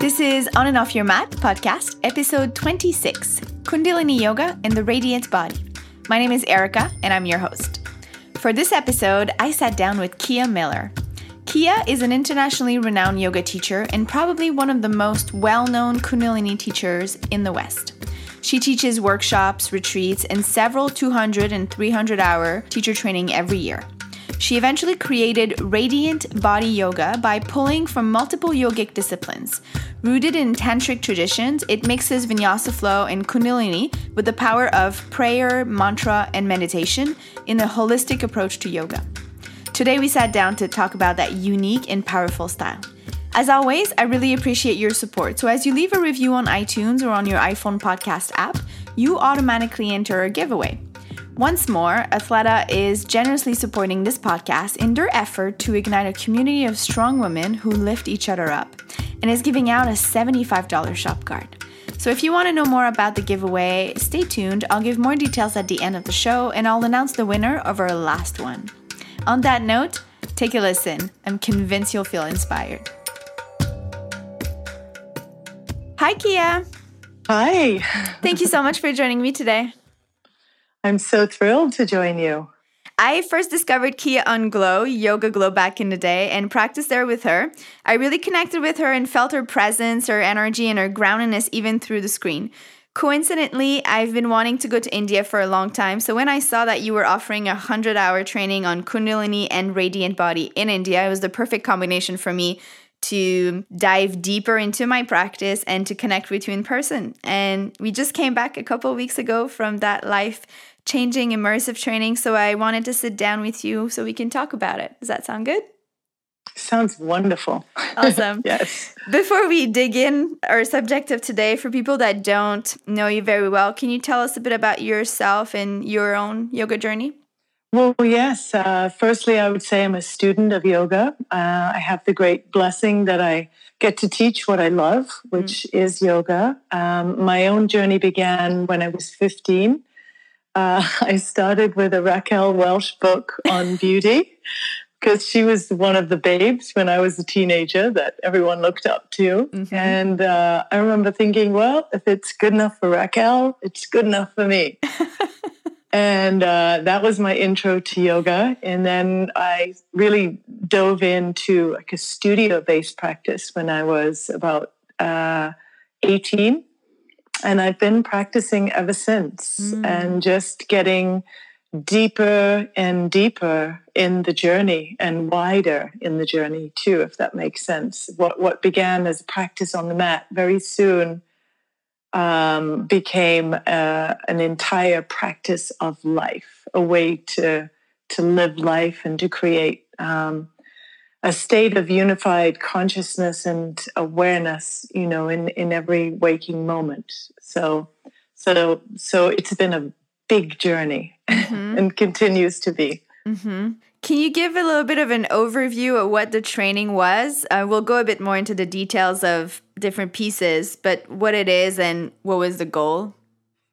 This is On and Off Your Mat podcast, episode 26 Kundalini Yoga and the Radiant Body. My name is Erica, and I'm your host. For this episode, I sat down with Kia Miller. Kia is an internationally renowned yoga teacher and probably one of the most well known Kundalini teachers in the West. She teaches workshops, retreats, and several 200 and 300 hour teacher training every year. She eventually created Radiant Body Yoga by pulling from multiple yogic disciplines. Rooted in tantric traditions, it mixes vinyasa flow and kundalini with the power of prayer, mantra, and meditation in a holistic approach to yoga. Today, we sat down to talk about that unique and powerful style. As always, I really appreciate your support. So, as you leave a review on iTunes or on your iPhone podcast app, you automatically enter a giveaway. Once more, Athleta is generously supporting this podcast in their effort to ignite a community of strong women who lift each other up and is giving out a $75 shop card. So if you want to know more about the giveaway, stay tuned. I'll give more details at the end of the show and I'll announce the winner of our last one. On that note, take a listen. I'm convinced you'll feel inspired. Hi, Kia. Hi. Thank you so much for joining me today. I'm so thrilled to join you. I first discovered Kia on Glo, Yoga Glow back in the day, and practiced there with her. I really connected with her and felt her presence, her energy, and her groundedness even through the screen. Coincidentally, I've been wanting to go to India for a long time, so when I saw that you were offering a 100 hour training on Kundalini and Radiant Body in India, it was the perfect combination for me to dive deeper into my practice and to connect with you in person. And we just came back a couple weeks ago from that life changing immersive training. So I wanted to sit down with you so we can talk about it. Does that sound good? Sounds wonderful. Awesome. yes. Before we dig in, our subject of today, for people that don't know you very well, can you tell us a bit about yourself and your own yoga journey? Well, yes. Uh, firstly, I would say I'm a student of yoga. Uh, I have the great blessing that I get to teach what I love, which mm. is yoga. Um, my own journey began when I was 15. Uh, I started with a Raquel Welch book on beauty because she was one of the babes when I was a teenager that everyone looked up to. Mm-hmm. And uh, I remember thinking, well, if it's good enough for Raquel, it's good enough for me. and uh, that was my intro to yoga. And then I really dove into like a studio based practice when I was about uh, 18 and I've been practicing ever since mm. and just getting deeper and deeper in the journey and wider in the journey too if that makes sense what what began as a practice on the mat very soon um, became uh, an entire practice of life a way to to live life and to create um, a state of unified consciousness and awareness you know in in every waking moment so so so it's been a big journey mm-hmm. and continues to be mm-hmm. can you give a little bit of an overview of what the training was uh, we'll go a bit more into the details of different pieces but what it is and what was the goal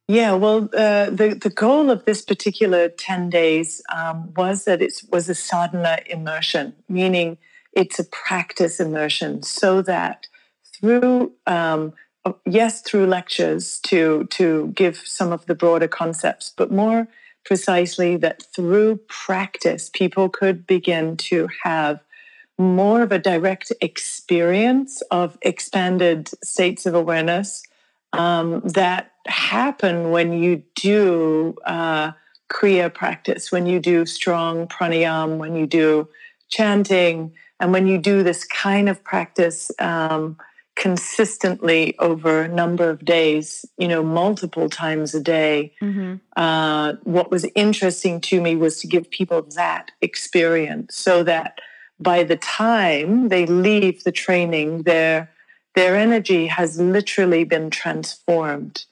yeah, well, uh, the the goal of this particular ten days um, was that it was a sadhana immersion, meaning it's a practice immersion, so that through um, yes, through lectures to to give some of the broader concepts, but more precisely that through practice, people could begin to have more of a direct experience of expanded states of awareness um, that happen when you do uh, Kriya practice, when you do strong pranayam, when you do chanting, and when you do this kind of practice um, consistently over a number of days, you know, multiple times a day, mm-hmm. uh, what was interesting to me was to give people that experience so that by the time they leave the training, their their energy has literally been transformed.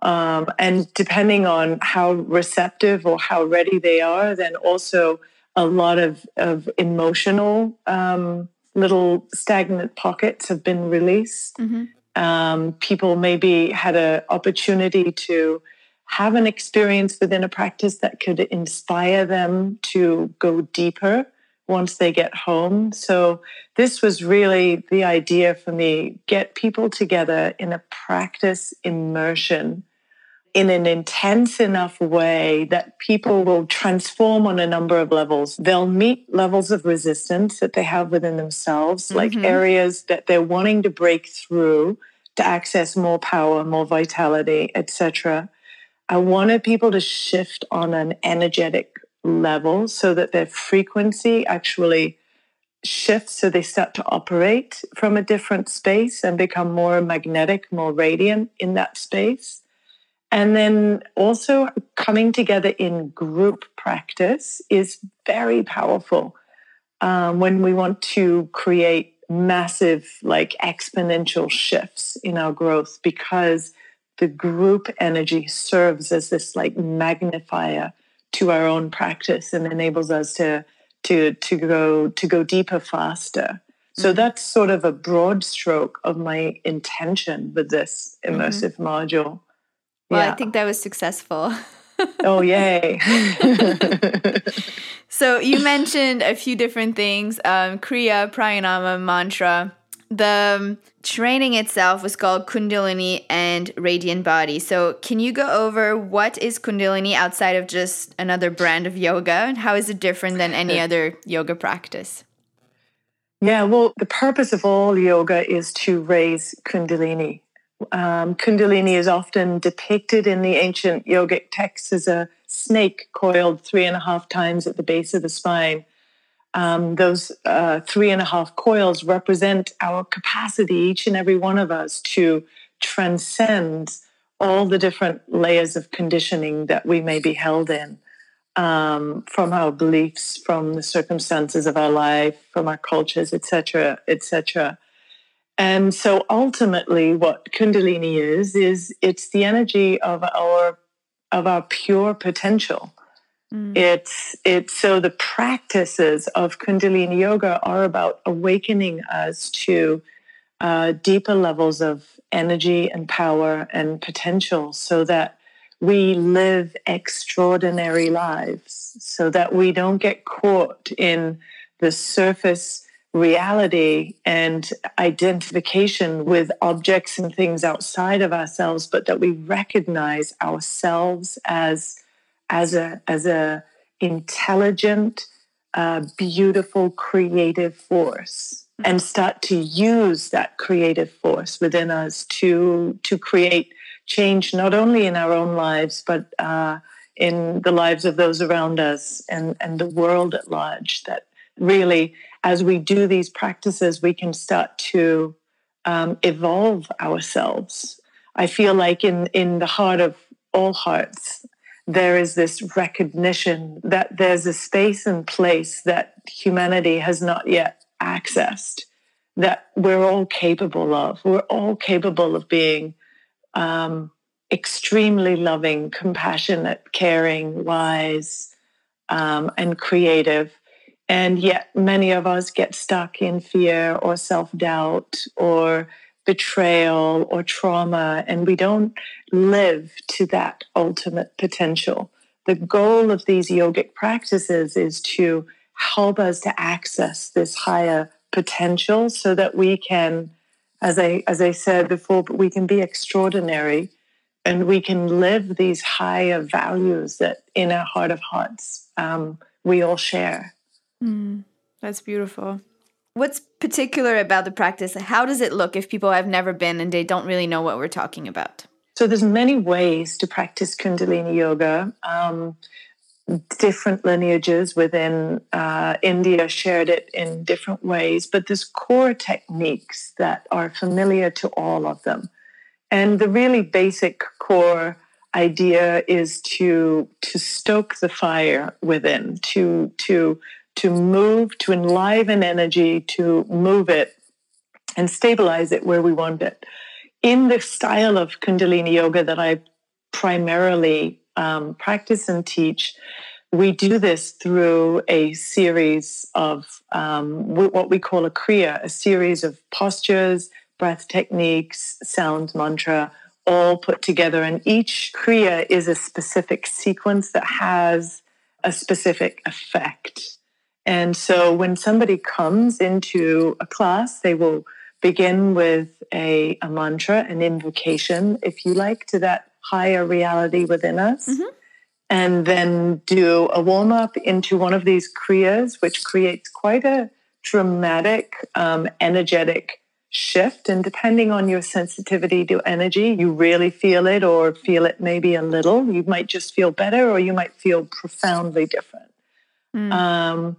Um, and depending on how receptive or how ready they are, then also a lot of, of emotional um, little stagnant pockets have been released. Mm-hmm. Um, people maybe had an opportunity to have an experience within a practice that could inspire them to go deeper once they get home. So this was really the idea for me get people together in a practice immersion in an intense enough way that people will transform on a number of levels. They'll meet levels of resistance that they have within themselves, mm-hmm. like areas that they're wanting to break through to access more power, more vitality, etc. I wanted people to shift on an energetic level so that their frequency actually shifts so they start to operate from a different space and become more magnetic, more radiant in that space. And then also coming together in group practice is very powerful um, when we want to create massive, like exponential shifts in our growth because the group energy serves as this like magnifier to our own practice and enables us to to to go to go deeper faster. So mm-hmm. that's sort of a broad stroke of my intention with this mm-hmm. immersive mm-hmm. module. Well, yeah. I think that was successful. oh, yay. so you mentioned a few different things um, Kriya, Pranayama, mantra. The um, training itself was called Kundalini and Radiant Body. So, can you go over what is Kundalini outside of just another brand of yoga? And how is it different than any other yoga practice? Yeah, well, the purpose of all yoga is to raise Kundalini, um, Kundalini is often depicted in the ancient yogic texts as a snake coiled three and a half times at the base of the spine. Um, those uh, three and a half coils represent our capacity, each and every one of us, to transcend all the different layers of conditioning that we may be held in um, from our beliefs, from the circumstances of our life, from our cultures, etc., etc. And so ultimately what Kundalini is is it's the energy of our of our pure potential. Mm. It's it's so the practices of Kundalini yoga are about awakening us to uh, deeper levels of energy and power and potential, so that we live extraordinary lives, so that we don't get caught in the surface reality and identification with objects and things outside of ourselves but that we recognize ourselves as as a as a intelligent uh, beautiful creative force and start to use that creative force within us to to create change not only in our own lives but uh, in the lives of those around us and and the world at large that really as we do these practices, we can start to um, evolve ourselves. I feel like in, in the heart of all hearts, there is this recognition that there's a space and place that humanity has not yet accessed, that we're all capable of. We're all capable of being um, extremely loving, compassionate, caring, wise, um, and creative. And yet, many of us get stuck in fear or self doubt or betrayal or trauma, and we don't live to that ultimate potential. The goal of these yogic practices is to help us to access this higher potential so that we can, as I, as I said before, but we can be extraordinary and we can live these higher values that in our heart of hearts um, we all share. Mm, that's beautiful. What's particular about the practice? How does it look if people have never been and they don't really know what we're talking about? So there's many ways to practice Kundalini yoga. Um, different lineages within uh, India shared it in different ways, but there's core techniques that are familiar to all of them. And the really basic core idea is to to stoke the fire within, to to to move, to enliven energy, to move it and stabilize it where we want it. In the style of Kundalini Yoga that I primarily um, practice and teach, we do this through a series of um, what we call a Kriya, a series of postures, breath techniques, sound mantra, all put together. And each Kriya is a specific sequence that has a specific effect. And so when somebody comes into a class, they will begin with a, a mantra, an invocation, if you like, to that higher reality within us. Mm-hmm. And then do a warm up into one of these kriyas, which creates quite a dramatic, um, energetic shift. And depending on your sensitivity to energy, you really feel it or feel it maybe a little. You might just feel better or you might feel profoundly different. Mm. Um,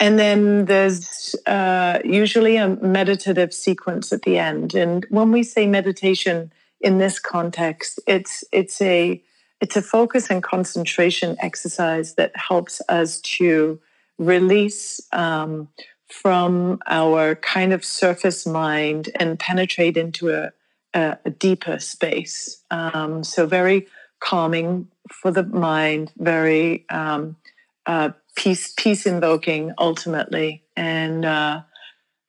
and then there's uh, usually a meditative sequence at the end. And when we say meditation in this context, it's it's a it's a focus and concentration exercise that helps us to release um, from our kind of surface mind and penetrate into a, a, a deeper space. Um, so very calming for the mind, very um, uh, peace peace invoking ultimately, and uh,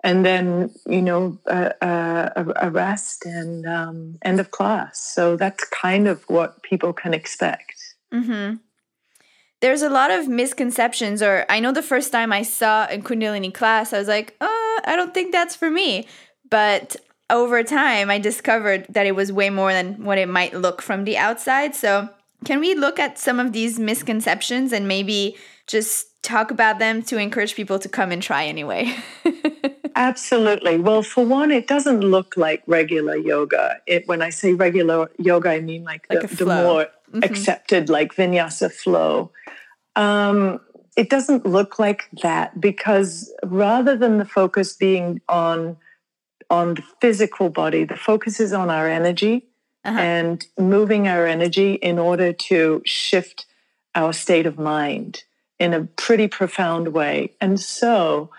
and then you know uh, uh, a, rest and um, end of class. So that's kind of what people can expect. Mm-hmm there's a lot of misconceptions or i know the first time i saw a kundalini class i was like oh i don't think that's for me but over time i discovered that it was way more than what it might look from the outside so can we look at some of these misconceptions and maybe just talk about them to encourage people to come and try anyway Absolutely. Well, for one, it doesn't look like regular yoga. It, when I say regular yoga, I mean like, like the, the, more mm-hmm. accepted, like vinyasa flow. Um, it doesn't look like that because rather than the focus being on on the physical body, the focus is on our energy uh-huh. and moving our energy in order to shift our state of mind in a pretty profound way. And so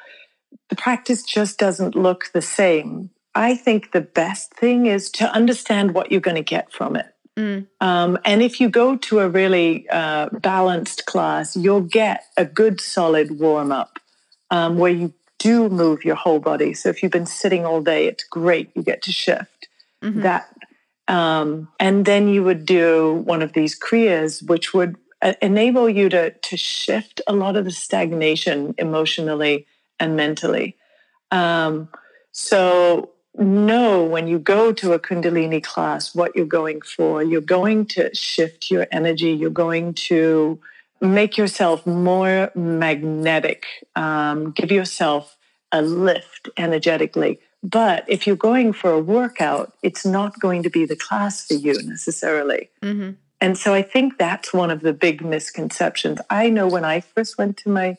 the practice just doesn't look the same. I think the best thing is to understand what you're going to get from it. Mm. Um, and if you go to a really uh, balanced class, you'll get a good solid warm up um, where you do move your whole body. So if you've been sitting all day, it's great. You get to shift mm-hmm. that. Um, and then you would do one of these kriyas, which would uh, enable you to, to shift a lot of the stagnation emotionally and mentally. Um, so know when you go to a Kundalini class what you're going for. You're going to shift your energy. You're going to make yourself more magnetic, um, give yourself a lift energetically. But if you're going for a workout, it's not going to be the class for you necessarily. Mm-hmm. And so I think that's one of the big misconceptions. I know when I first went to my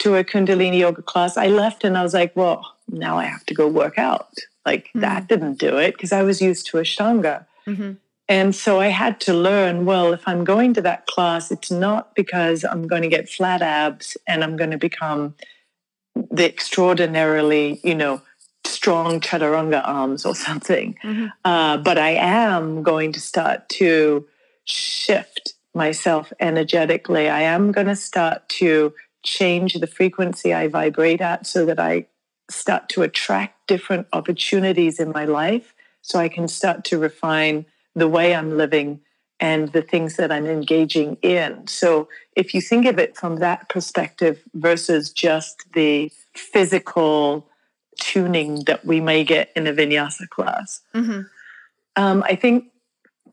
to a Kundalini yoga class, I left and I was like, well, now I have to go work out. Like mm-hmm. that didn't do it because I was used to Ashtanga. Mm-hmm. And so I had to learn well, if I'm going to that class, it's not because I'm going to get flat abs and I'm going to become the extraordinarily, you know, strong chaturanga arms or something. Mm-hmm. Uh, but I am going to start to shift myself energetically. I am going to start to change the frequency I vibrate at so that I start to attract different opportunities in my life so I can start to refine the way I'm living and the things that I'm engaging in. So if you think of it from that perspective versus just the physical tuning that we may get in a vinyasa class, mm-hmm. um, I think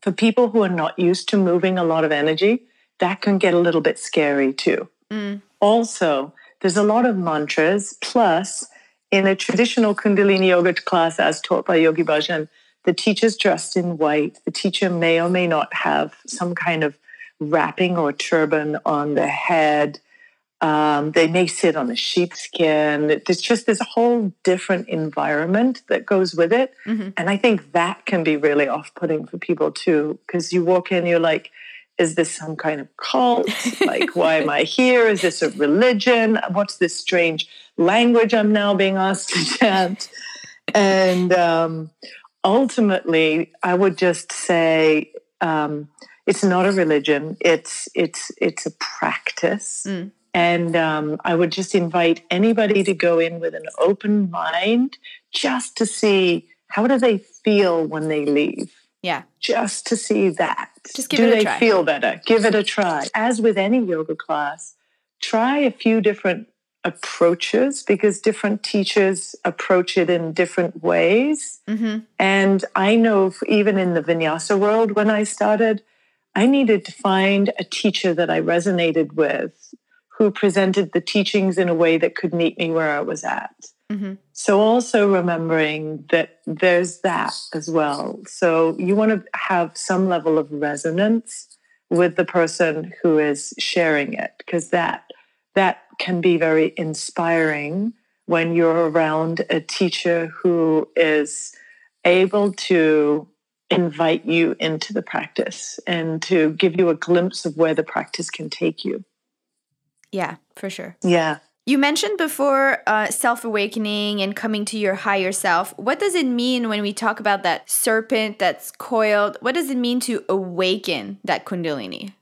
for people who are not used to moving a lot of energy, that can get a little bit scary too. Mm. Also, there's a lot of mantras, plus in a traditional Kundalini yoga class as taught by Yogi Bhajan, the teacher's dressed in white. The teacher may or may not have some kind of wrapping or turban on the head. Um, they may sit on a sheepskin. There's just this whole different environment that goes with it. Mm-hmm. And I think that can be really off putting for people too, because you walk in, you're like, is this some kind of cult? like, why am I here? Is this a religion? What's this strange language I'm now being asked to chant? And um, ultimately, I would just say um, it's not a religion. It's it's it's a practice. Mm. And um, I would just invite anybody to go in with an open mind, just to see how do they feel when they leave yeah. Just to see that. Just give Do it a try. they feel better? Give it a try. As with any yoga class, try a few different approaches because different teachers approach it in different ways. Mm-hmm. And I know even in the vinyasa world, when I started, I needed to find a teacher that I resonated with who presented the teachings in a way that could meet me where I was at. Mm-hmm. So, also remembering that there's that as well. So, you want to have some level of resonance with the person who is sharing it because that that can be very inspiring when you're around a teacher who is able to invite you into the practice and to give you a glimpse of where the practice can take you. Yeah, for sure. Yeah. You mentioned before uh, self awakening and coming to your higher self. What does it mean when we talk about that serpent that's coiled? What does it mean to awaken that Kundalini?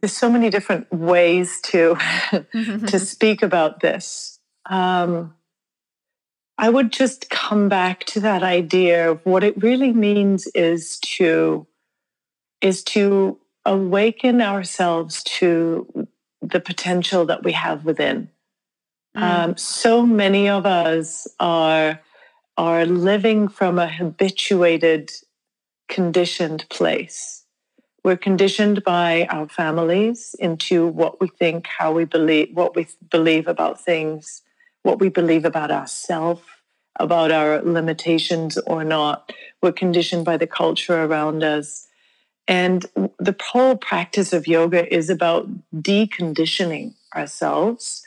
There's so many different ways to to speak about this. Um, I would just come back to that idea of what it really means is to is to awaken ourselves to the potential that we have within. Mm. Um, so many of us are are living from a habituated, conditioned place. We're conditioned by our families into what we think, how we believe, what we believe about things, what we believe about ourselves, about our limitations or not. We're conditioned by the culture around us. And the whole practice of yoga is about deconditioning ourselves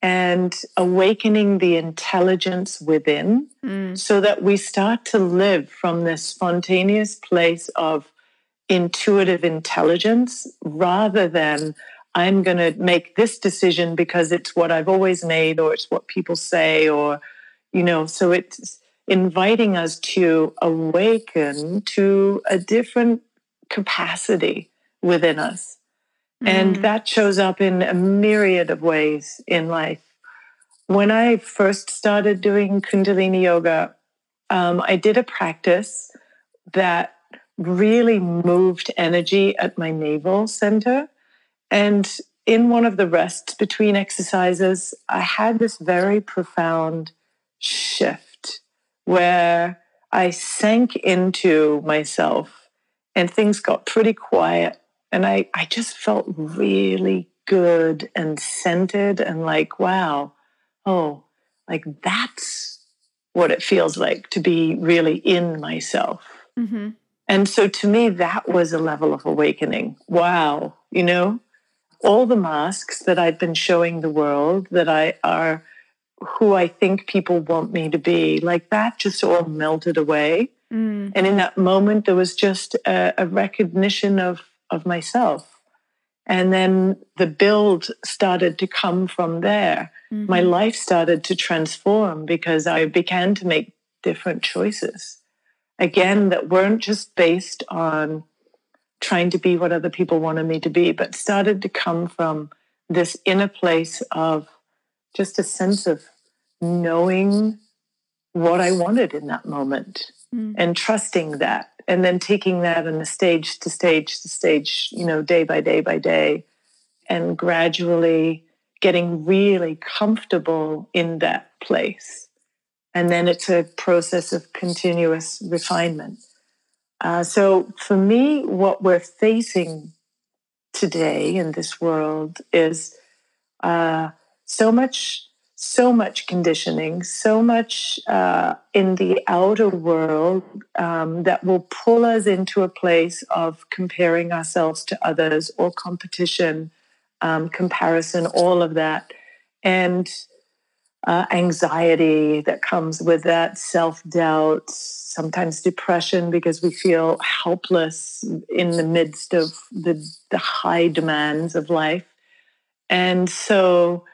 and awakening the intelligence within mm. so that we start to live from this spontaneous place of intuitive intelligence rather than I'm going to make this decision because it's what I've always made or it's what people say or you know so it's inviting us to awaken to a different capacity within us and mm. that shows up in a myriad of ways in life. When I first started doing Kundalini yoga, um, I did a practice that really moved energy at my navel center. And in one of the rests between exercises, I had this very profound shift where I sank into myself and things got pretty quiet and I, I just felt really good and centered and like, wow, oh, like that's what it feels like to be really in myself. Mm-hmm. And so to me, that was a level of awakening. Wow, you know, all the masks that I've been showing the world that I are who I think people want me to be, like that just all melted away. Mm. And in that moment, there was just a, a recognition of of myself. And then the build started to come from there. Mm-hmm. My life started to transform because I began to make different choices. Again, that weren't just based on trying to be what other people wanted me to be, but started to come from this inner place of just a sense of knowing what I wanted in that moment mm. and trusting that and then taking that in the stage to stage to stage, you know, day by day by day, and gradually getting really comfortable in that place. And then it's a process of continuous refinement. Uh, so for me, what we're facing today in this world is uh, so much so much conditioning, so much uh, in the outer world um, that will pull us into a place of comparing ourselves to others or competition, um, comparison, all of that. And uh, anxiety that comes with that, self doubt, sometimes depression because we feel helpless in the midst of the, the high demands of life. And so,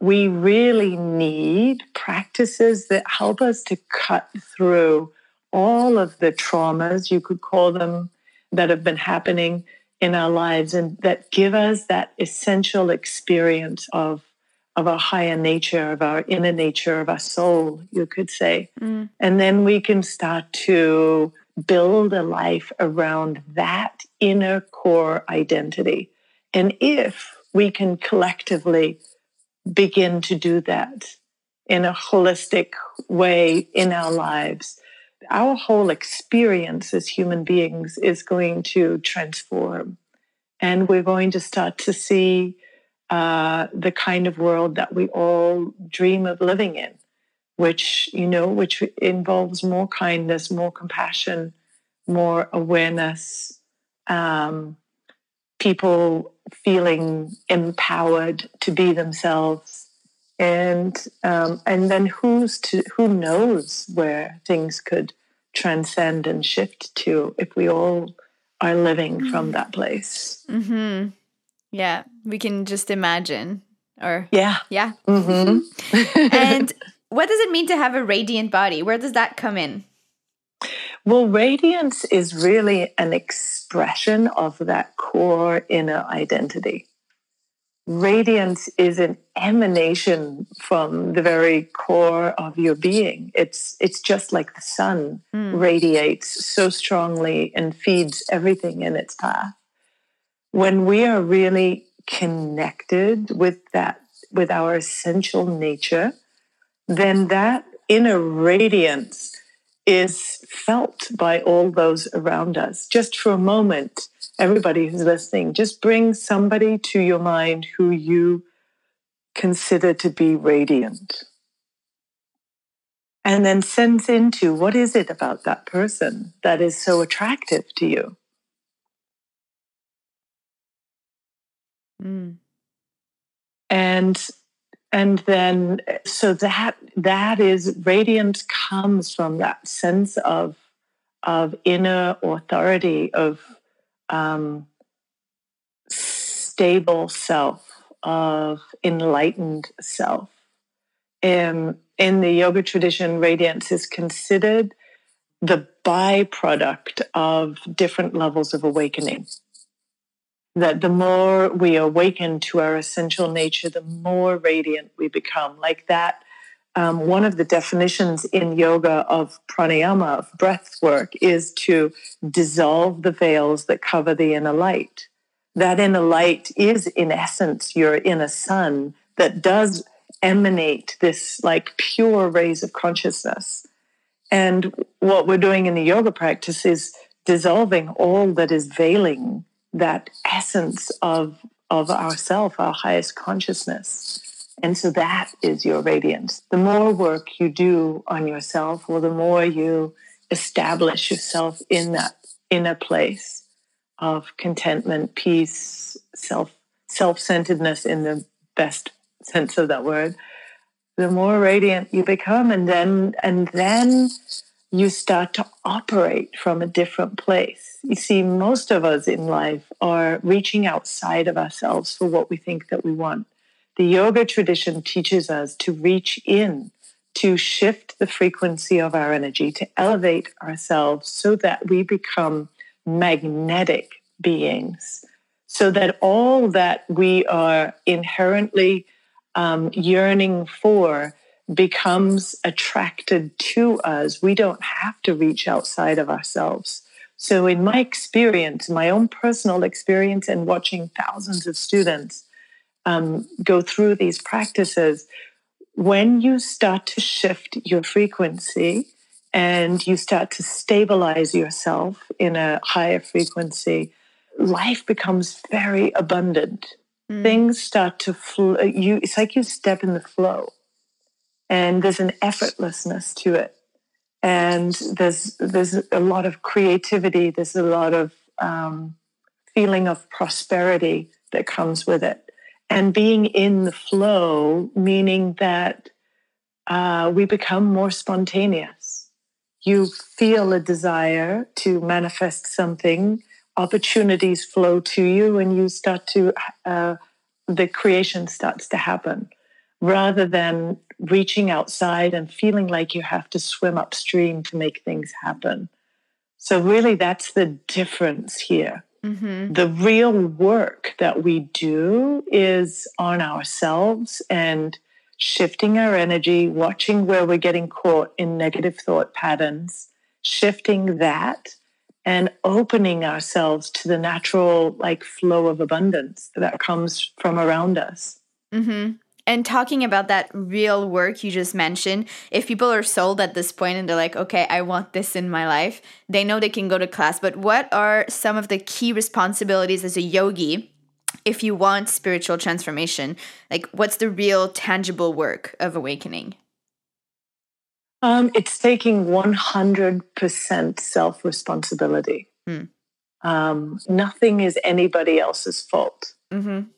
we really need practices that help us to cut through all of the traumas, you could call them, that have been happening in our lives and that give us that essential experience of of our higher nature, of our inner nature, of our soul, you could say. Mm. And then we can start to build a life around that inner core identity. And if we can collectively begin to do that in a holistic way in our lives, our whole experience as human beings is going to transform. And we're going to start to see uh, the kind of world that we all dream of living in, which, you know, which involves more kindness, more compassion, more awareness, um, people feeling empowered to be themselves. And um, and then who's to who knows where things could transcend and shift to if we all are living mm-hmm. from that place. Mm-hmm. yeah we can just imagine or yeah. Yeah. Mm-hmm. and what does it mean to have a radiant body? Where does that come in well radiance is really an expression of that core inner identity. Radiance is an emanation from the very core of your being. It's it's just like the sun mm. radiates so strongly and feeds everything in its path. When we are really connected with that with our essential nature then that inner radiance is felt by all those around us just for a moment everybody who's listening, just bring somebody to your mind who you consider to be radiant. And then sense into what is it about that person that is so attractive to you? Mm. And and then so that that is radiance comes from that sense of of inner authority of um, stable self, of enlightened self. In, in the yoga tradition, radiance is considered the byproduct of different levels of awakening. That the more we awaken to our essential nature, the more radiant we become. Like that um, one of the definitions in yoga of pranayama, of breath work, is to dissolve the veils that cover the inner light. That inner light is, in essence, your inner sun that does emanate this like pure rays of consciousness. And what we're doing in the yoga practice is dissolving all that is veiling that essence of, of ourself, our highest consciousness. And so that is your radiance. The more work you do on yourself, or the more you establish yourself in that inner place of contentment, peace, self self-centeredness in the best sense of that word, the more radiant you become and then and then you start to operate from a different place. You see, most of us in life are reaching outside of ourselves for what we think that we want. The yoga tradition teaches us to reach in, to shift the frequency of our energy, to elevate ourselves so that we become magnetic beings, so that all that we are inherently um, yearning for becomes attracted to us. We don't have to reach outside of ourselves. So, in my experience, my own personal experience, and watching thousands of students, um, go through these practices, when you start to shift your frequency and you start to stabilize yourself in a higher frequency, life becomes very abundant. Mm. Things start to flow. You, it's like you step in the flow, and there's an effortlessness to it, and there's there's a lot of creativity. There's a lot of um, feeling of prosperity that comes with it and being in the flow, meaning that uh, we become more spontaneous. You feel a desire to manifest something, opportunities flow to you, and you start to, uh, the creation starts to happen rather than reaching outside and feeling like you have to swim upstream to make things happen. So, really, that's the difference here. Mm-hmm. The real work that we do is on ourselves and shifting our energy, watching where we're getting caught in negative thought patterns, shifting that and opening ourselves to the natural like flow of abundance that comes from around us. Mm-hmm. And talking about that real work you just mentioned, if people are sold at this point and they're like, okay, I want this in my life, they know they can go to class. But what are some of the key responsibilities as a yogi if you want spiritual transformation? Like, what's the real tangible work of awakening? Um, it's taking 100% self responsibility. Hmm. Um, nothing is anybody else's fault. Mm-hmm.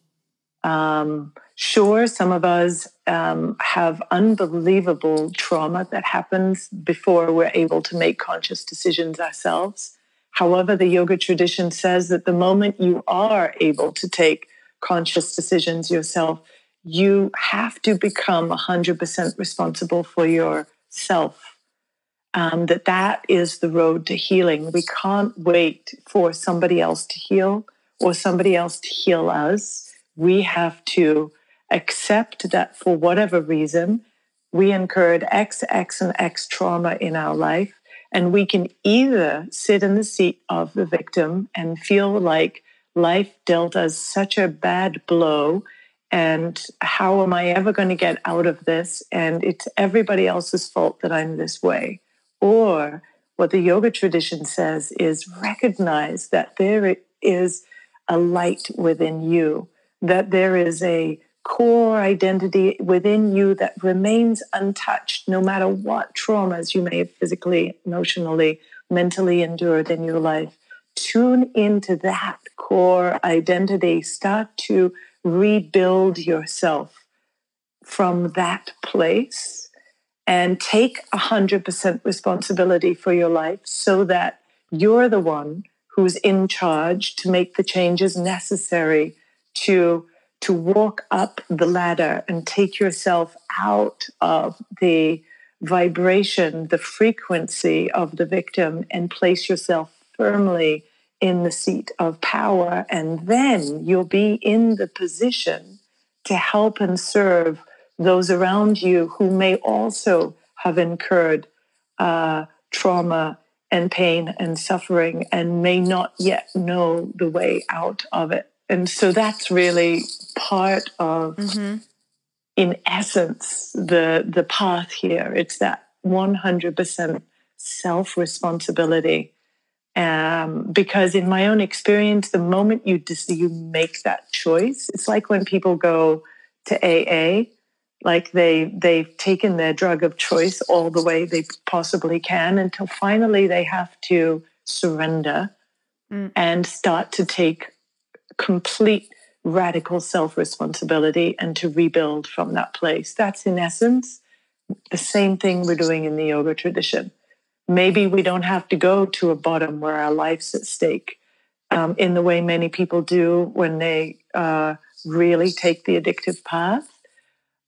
Um, sure, some of us um, have unbelievable trauma that happens before we're able to make conscious decisions ourselves. However, the yoga tradition says that the moment you are able to take conscious decisions yourself, you have to become 100% responsible for yourself. Um, that that is the road to healing. We can't wait for somebody else to heal or somebody else to heal us we have to accept that for whatever reason, we incurred X, X, and X trauma in our life. And we can either sit in the seat of the victim and feel like life dealt us such a bad blow. And how am I ever going to get out of this? And it's everybody else's fault that I'm this way. Or what the yoga tradition says is recognize that there is a light within you that there is a core identity within you that remains untouched no matter what traumas you may have physically, emotionally, mentally endured in your life. Tune into that core identity. Start to rebuild yourself from that place and take 100% responsibility for your life so that you're the one who's in charge to make the changes necessary to to walk up the ladder and take yourself out of the vibration, the frequency of the victim, and place yourself firmly in the seat of power. And then you'll be in the position to help and serve those around you who may also have incurred uh, trauma and pain and suffering and may not yet know the way out of it and so that's really part of mm-hmm. in essence the the path here it's that 100% self responsibility um, because in my own experience the moment you dis- you make that choice it's like when people go to aa like they they've taken their drug of choice all the way they possibly can until finally they have to surrender mm. and start to take complete radical self responsibility and to rebuild from that place. That's in essence the same thing we're doing in the yoga tradition. Maybe we don't have to go to a bottom where our life's at stake um, in the way many people do when they uh, really take the addictive path.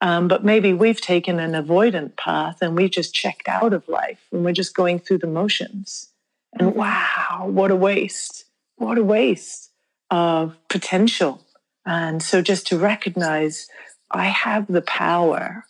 Um, but maybe we've taken an avoidant path and we've just checked out of life and we're just going through the motions. And mm-hmm. wow, what a waste! What a waste of potential. And so just to recognize I have the power.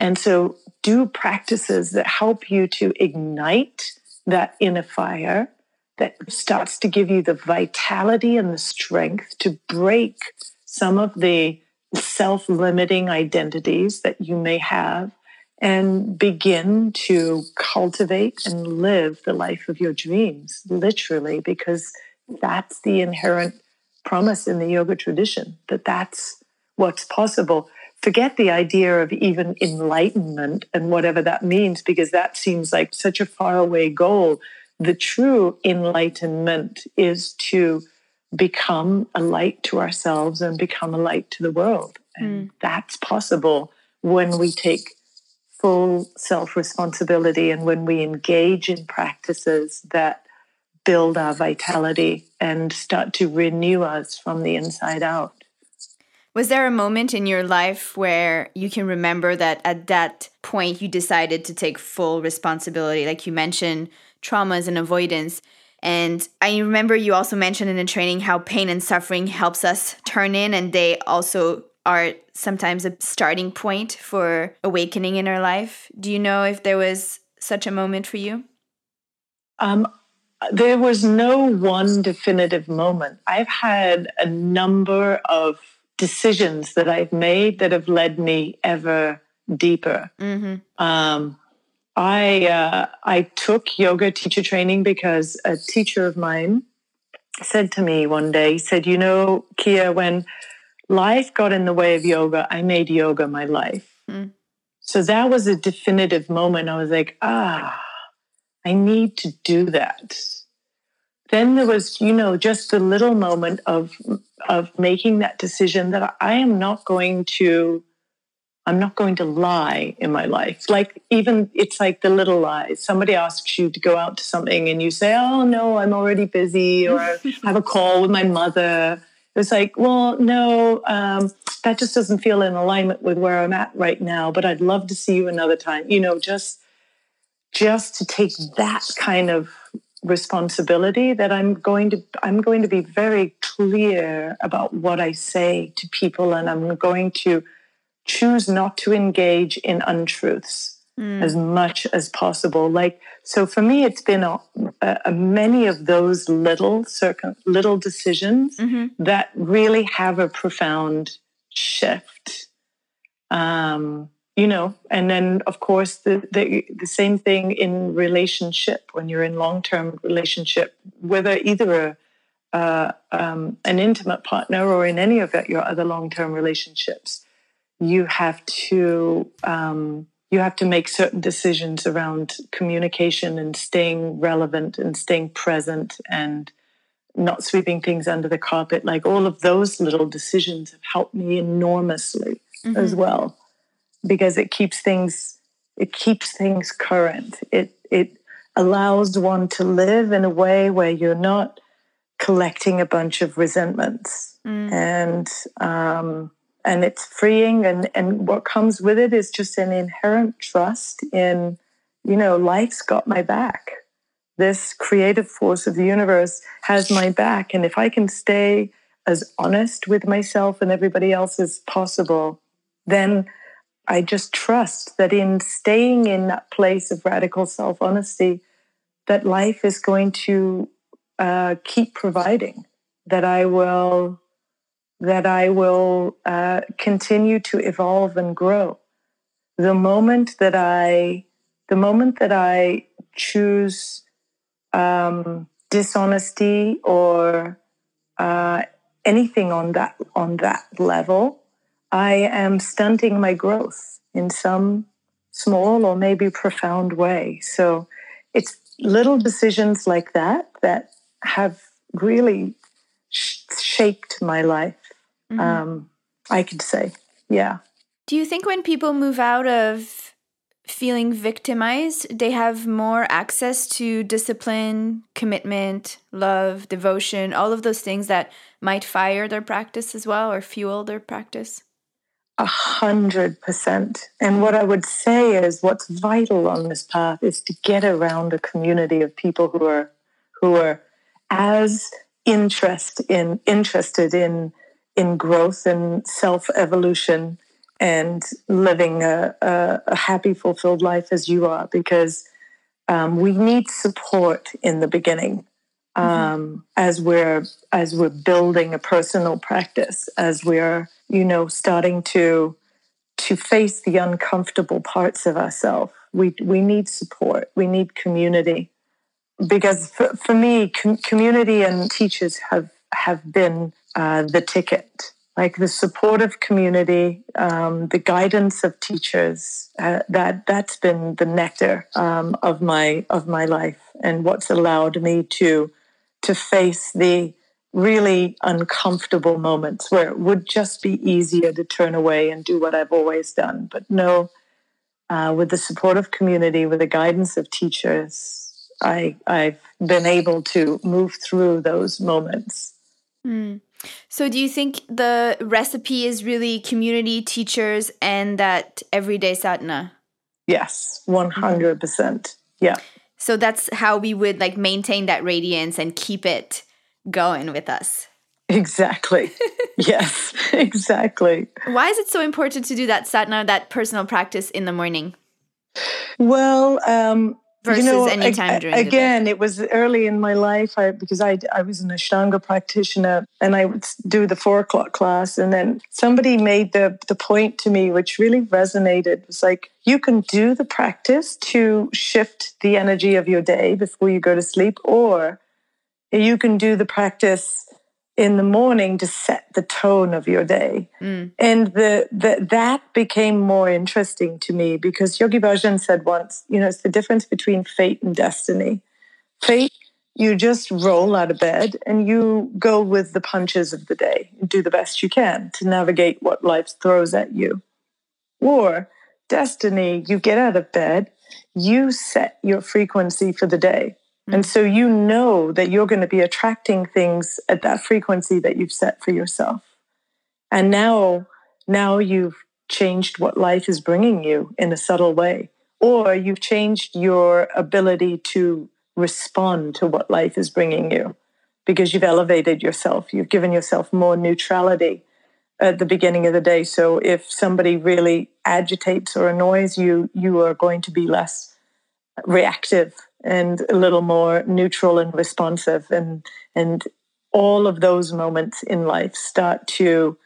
And so do practices that help you to ignite that inner fire that starts to give you the vitality and the strength to break some of the self limiting identities that you may have and begin to cultivate and live the life of your dreams, literally, because that's the inherent promise in the yoga tradition that that's what's possible. Forget the idea of even enlightenment and whatever that means, because that seems like such a faraway goal. The true enlightenment is to become a light to ourselves and become a light to the world. And mm. that's possible when we take full self responsibility and when we engage in practices that build our vitality and start to renew us from the inside out. Was there a moment in your life where you can remember that at that point you decided to take full responsibility? Like you mentioned, traumas and avoidance. And I remember you also mentioned in the training how pain and suffering helps us turn in, and they also are sometimes a starting point for awakening in our life. Do you know if there was such a moment for you? Um, there was no one definitive moment. I've had a number of decisions that I've made that have led me ever deeper. Mm-hmm. Um, I uh, I took yoga teacher training because a teacher of mine said to me one day, he said, "You know, Kia, when life got in the way of yoga, I made yoga my life." Mm. So that was a definitive moment. I was like, "Ah, I need to do that." Then there was, you know, just a little moment of of making that decision that I am not going to I'm not going to lie in my life. Like, even it's like the little lies. Somebody asks you to go out to something and you say, Oh, no, I'm already busy, or I have a call with my mother. It's like, Well, no, um, that just doesn't feel in alignment with where I'm at right now, but I'd love to see you another time. You know, just just to take that kind of responsibility that I'm going to I'm going to be very clear about what I say to people and I'm going to choose not to engage in untruths mm. as much as possible. Like, so for me, it's been a, a, many of those little circum, little decisions mm-hmm. that really have a profound shift. Um, you know, and then of course the, the the same thing in relationship. When you're in long term relationship, whether either a uh, um, an intimate partner or in any of your other long term relationships you have to um, you have to make certain decisions around communication and staying relevant and staying present and not sweeping things under the carpet. Like all of those little decisions have helped me enormously mm-hmm. as well because it keeps things it keeps things current. It it allows one to live in a way where you're not collecting a bunch of resentments. Mm. and um, and it's freeing and and what comes with it is just an inherent trust in you know life's got my back. This creative force of the universe has my back and if i can stay as honest with myself and everybody else as possible then i just trust that in staying in that place of radical self honesty that life is going to uh, keep providing that i will that I will uh, continue to evolve and grow. The moment that I, the moment that I choose um, dishonesty or uh, anything on that on that level, I am stunting my growth in some small or maybe profound way. So it's little decisions like that that have really shaped my life mm-hmm. um, I could say. Yeah. Do you think when people move out of feeling victimized, they have more access to discipline, commitment, love, devotion, all of those things that might fire their practice as well or fuel their practice? A hundred percent. And what I would say is what's vital on this path is to get around a community of people who are who are as interest in interested in in growth and self evolution and living a, a, a, happy, fulfilled life as you are, because um, we need support in the beginning mm-hmm. um, mm-hmm. as we're as we're building a personal practice, as we're you know starting to to face the uncomfortable parts of ourselves. We we need support. We need community because for, for me, com- community and teachers have have been uh, the ticket, like the supportive community, um, the guidance of teachers. Uh, that that's been the nectar um, of my of my life, and what's allowed me to to face the really uncomfortable moments where it would just be easier to turn away and do what I've always done. But no, uh, with the supportive community, with the guidance of teachers, I, I've been able to move through those moments. Mm. So, do you think the recipe is really community teachers and that everyday sadhana? Yes, 100%. percent Yeah. So, that's how we would like maintain that radiance and keep it going with us. Exactly. yes, exactly. Why is it so important to do that sadhana, that personal practice in the morning? Well, um, versus you know, anytime during again it was early in my life I, because I, I was an ashtanga practitioner and i would do the four o'clock class and then somebody made the, the point to me which really resonated it was like you can do the practice to shift the energy of your day before you go to sleep or you can do the practice in the morning to set the tone of your day. Mm. And the, the, that became more interesting to me because Yogi Bhajan said once, you know, it's the difference between fate and destiny. Fate, you just roll out of bed and you go with the punches of the day and do the best you can to navigate what life throws at you. Or destiny, you get out of bed, you set your frequency for the day. And mm. so you know that you're going to be attracting things at that frequency that you've set for yourself. And now, now you've changed what life is bringing you in a subtle way, or you've changed your ability to respond to what life is bringing you because you've elevated yourself. You've given yourself more neutrality at the beginning of the day. So if somebody really agitates or annoys you, you are going to be less reactive and a little more neutral and responsive. And and all of those moments in life start to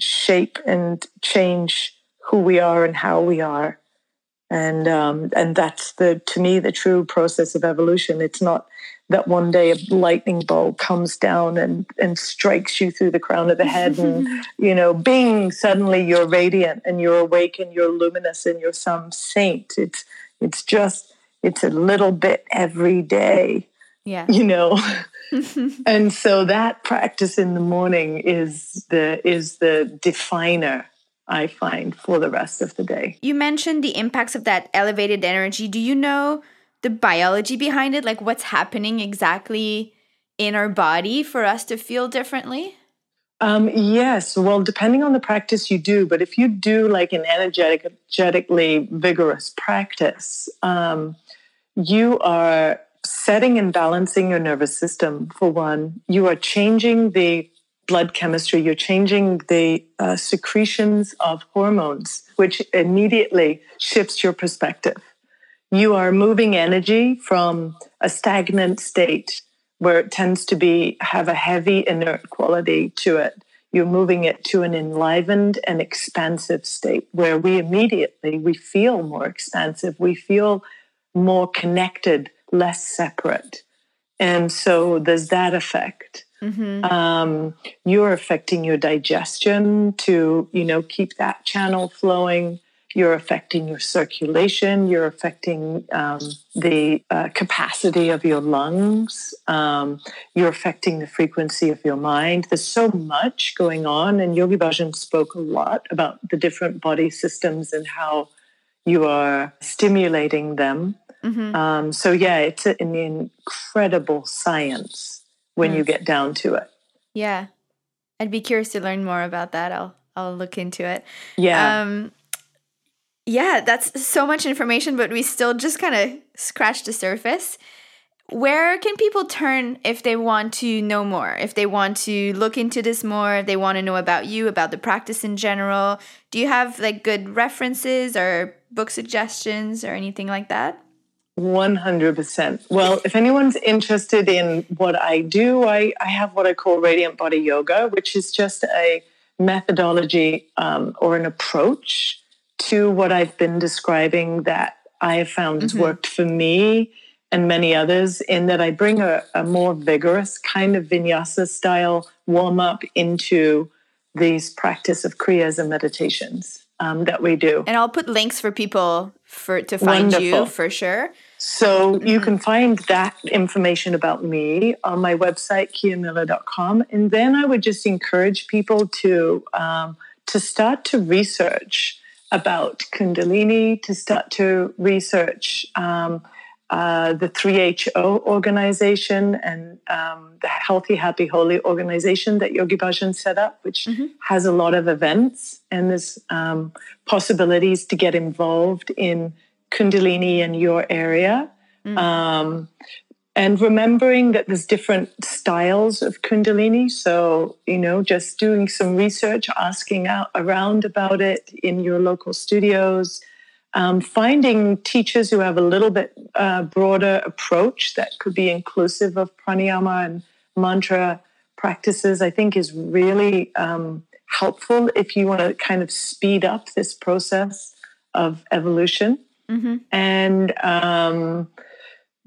shape and change who we are and how we are. And um, and that's the to me the true process of evolution. It's not that one day a lightning bolt comes down and and strikes you through the crown of the head and you know bing suddenly you're radiant and you're awake and you're luminous and you're some saint. It's it's just it's a little bit every day. Yeah. You know. and so that practice in the morning is the is the definer I find for the rest of the day. You mentioned the impacts of that elevated energy. Do you know the biology behind it? Like what's happening exactly in our body for us to feel differently? Um, yes. Well, depending on the practice you do, but if you do like an energetic, energetically vigorous practice, um, you are setting and balancing your nervous system for one. You are changing the blood chemistry, you're changing the uh, secretions of hormones, which immediately shifts your perspective. You are moving energy from a stagnant state where it tends to be have a heavy inert quality to it. You're moving it to an enlivened and expansive state where we immediately we feel more expansive. We feel more connected, less separate. And so there's that effect. Mm-hmm. Um, you're affecting your digestion to, you know, keep that channel flowing. You're affecting your circulation. You're affecting um, the uh, capacity of your lungs. Um, you're affecting the frequency of your mind. There's so much going on, and Yogi Bhajan spoke a lot about the different body systems and how you are stimulating them. Mm-hmm. Um, so, yeah, it's an incredible science when mm. you get down to it. Yeah. I'd be curious to learn more about that. I'll I'll look into it. Yeah. Um, yeah, that's so much information, but we still just kind of scratched the surface. Where can people turn if they want to know more? If they want to look into this more, if they want to know about you, about the practice in general? Do you have like good references or book suggestions or anything like that? 100%. Well, if anyone's interested in what I do, I, I have what I call Radiant Body Yoga, which is just a methodology um, or an approach to what I've been describing that I have found has mm-hmm. worked for me and many others, in that I bring a, a more vigorous kind of vinyasa style warm up into these practice of kriyas and meditations um, that we do. And I'll put links for people for to find Wonderful. you for sure. So mm-hmm. you can find that information about me on my website, kiamiller.com. And then I would just encourage people to um, to start to research about Kundalini, to start to research um, uh, the 3HO organization and um, the Healthy, Happy, Holy organization that Yogi Bhajan set up, which mm-hmm. has a lot of events and there's um, possibilities to get involved in Kundalini in your area. Mm-hmm. And remembering that there's different styles of Kundalini. So, you know, just doing some research, asking out around about it in your local studios um, finding teachers who have a little bit uh, broader approach that could be inclusive of pranayama and mantra practices, I think is really um, helpful if you want to kind of speed up this process of evolution. Mm-hmm. And um,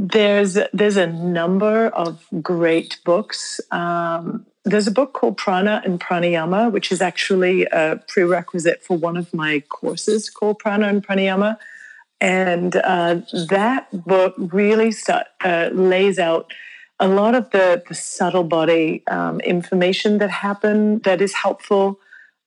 there's there's a number of great books. Um, there's a book called Prana and Pranayama, which is actually a prerequisite for one of my courses called Prana and Pranayama. And uh, that book really start, uh, lays out a lot of the, the subtle body um, information that happen that is helpful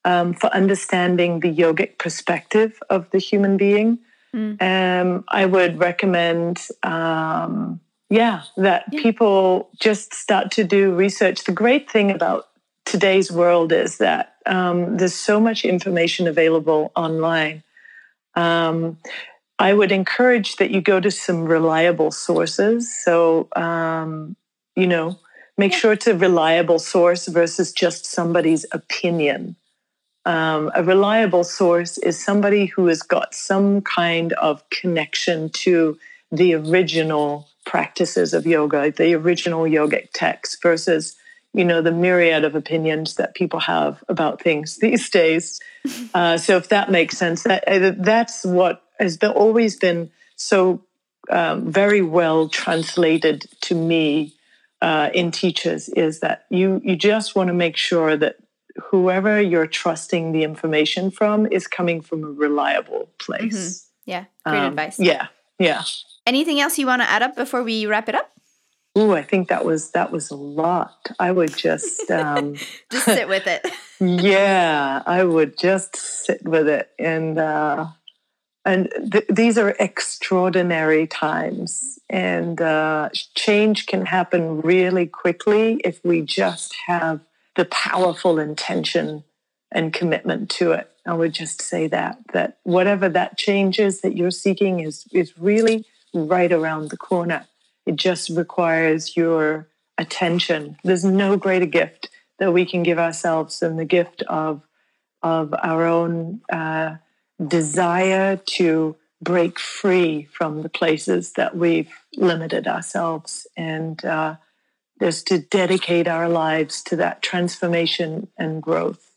um, for understanding the yogic perspective of the human being. Mm. Um, I would recommend um, yeah, that yeah. people just start to do research. The great thing about today's world is that um, there's so much information available online. Um, I would encourage that you go to some reliable sources. So, um, you know, make sure it's a reliable source versus just somebody's opinion. Um, a reliable source is somebody who has got some kind of connection to the original practices of yoga, the original yogic text versus you know the myriad of opinions that people have about things these days. Uh, so if that makes sense, that uh, that's what has been, always been so um, very well translated to me uh, in teachers is that you you just want to make sure that whoever you're trusting the information from is coming from a reliable place. Mm-hmm. Yeah, great um, advice. Yeah, yeah. Anything else you want to add up before we wrap it up? Ooh, I think that was that was a lot. I would just um, just sit with it. yeah, I would just sit with it, and uh, and th- these are extraordinary times, and uh, change can happen really quickly if we just have the powerful intention and commitment to it. I would just say that that whatever that change is that you're seeking is is really right around the corner. It just requires your attention. There's no greater gift that we can give ourselves than the gift of of our own uh, desire to break free from the places that we've limited ourselves and uh, just to dedicate our lives to that transformation and growth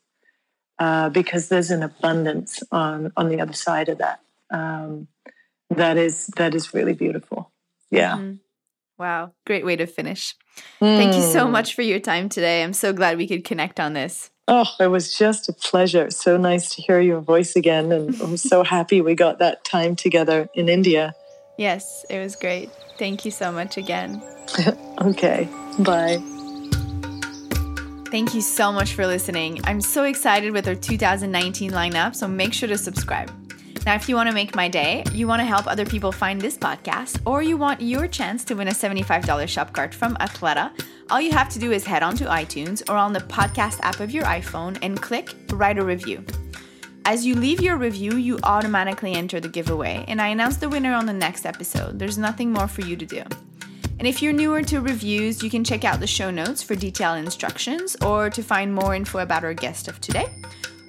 uh, because there's an abundance on on the other side of that um, that is that is really beautiful. Yeah. Mm-hmm. Wow, great way to finish. Mm. Thank you so hmm. much for your time today. I'm so glad we could connect on this. Oh, it was just a pleasure. So nice to hear your voice again. And I'm so happy we got that time together in India. Yes, it was great. Thank you so much again. okay, bye. Thank you so much for listening. I'm so excited with our 2019 lineup, so make sure to subscribe. Now, if you want to make my day, you want to help other people find this podcast, or you want your chance to win a $75 shop card from Athleta, all you have to do is head on to iTunes or on the podcast app of your iPhone and click Write a Review. As you leave your review, you automatically enter the giveaway, and I announce the winner on the next episode. There's nothing more for you to do. And if you're newer to reviews, you can check out the show notes for detailed instructions or to find more info about our guest of today.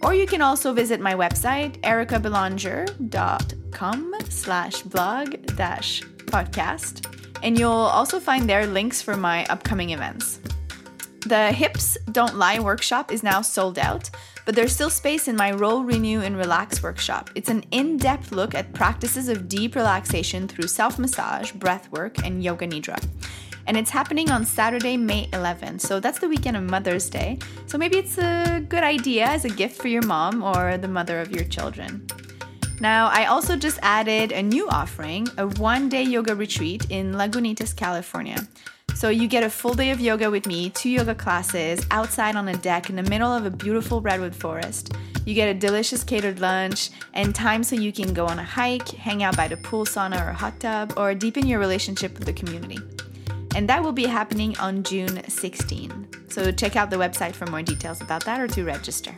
Or you can also visit my website, ericabelanger.com slash blog dash podcast. And you'll also find there links for my upcoming events. The Hips Don't Lie workshop is now sold out, but there's still space in my Roll, Renew, and Relax workshop. It's an in depth look at practices of deep relaxation through self massage, breath work, and yoga nidra and it's happening on Saturday, May 11th. So that's the weekend of Mother's Day. So maybe it's a good idea as a gift for your mom or the mother of your children. Now, I also just added a new offering a one day yoga retreat in Lagunitas, California. So you get a full day of yoga with me, two yoga classes outside on a deck in the middle of a beautiful redwood forest. You get a delicious catered lunch and time so you can go on a hike, hang out by the pool sauna or hot tub, or deepen your relationship with the community and that will be happening on June 16. So check out the website for more details about that or to register.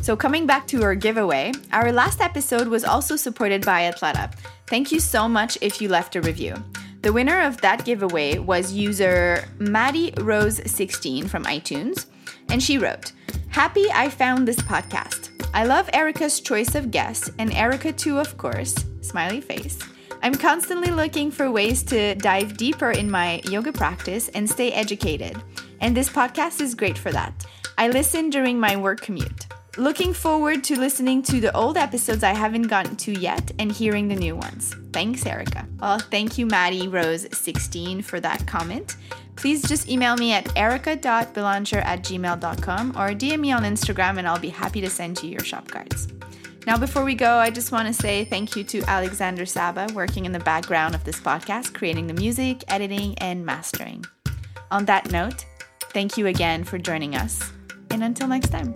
So, coming back to our giveaway, our last episode was also supported by Athleta. Thank you so much if you left a review. The winner of that giveaway was user Maddie Rose 16 from iTunes, and she wrote, Happy I found this podcast. I love Erica's choice of guests, and Erica too, of course. Smiley face. I'm constantly looking for ways to dive deeper in my yoga practice and stay educated. And this podcast is great for that. I listen during my work commute. Looking forward to listening to the old episodes I haven't gotten to yet and hearing the new ones. Thanks, Erica. Well, thank you, Maddie Rose16, for that comment. Please just email me at erica.belanger at gmail.com or DM me on Instagram and I'll be happy to send you your shop cards. Now, before we go, I just want to say thank you to Alexander Saba, working in the background of this podcast, creating the music, editing, and mastering. On that note, thank you again for joining us, and until next time.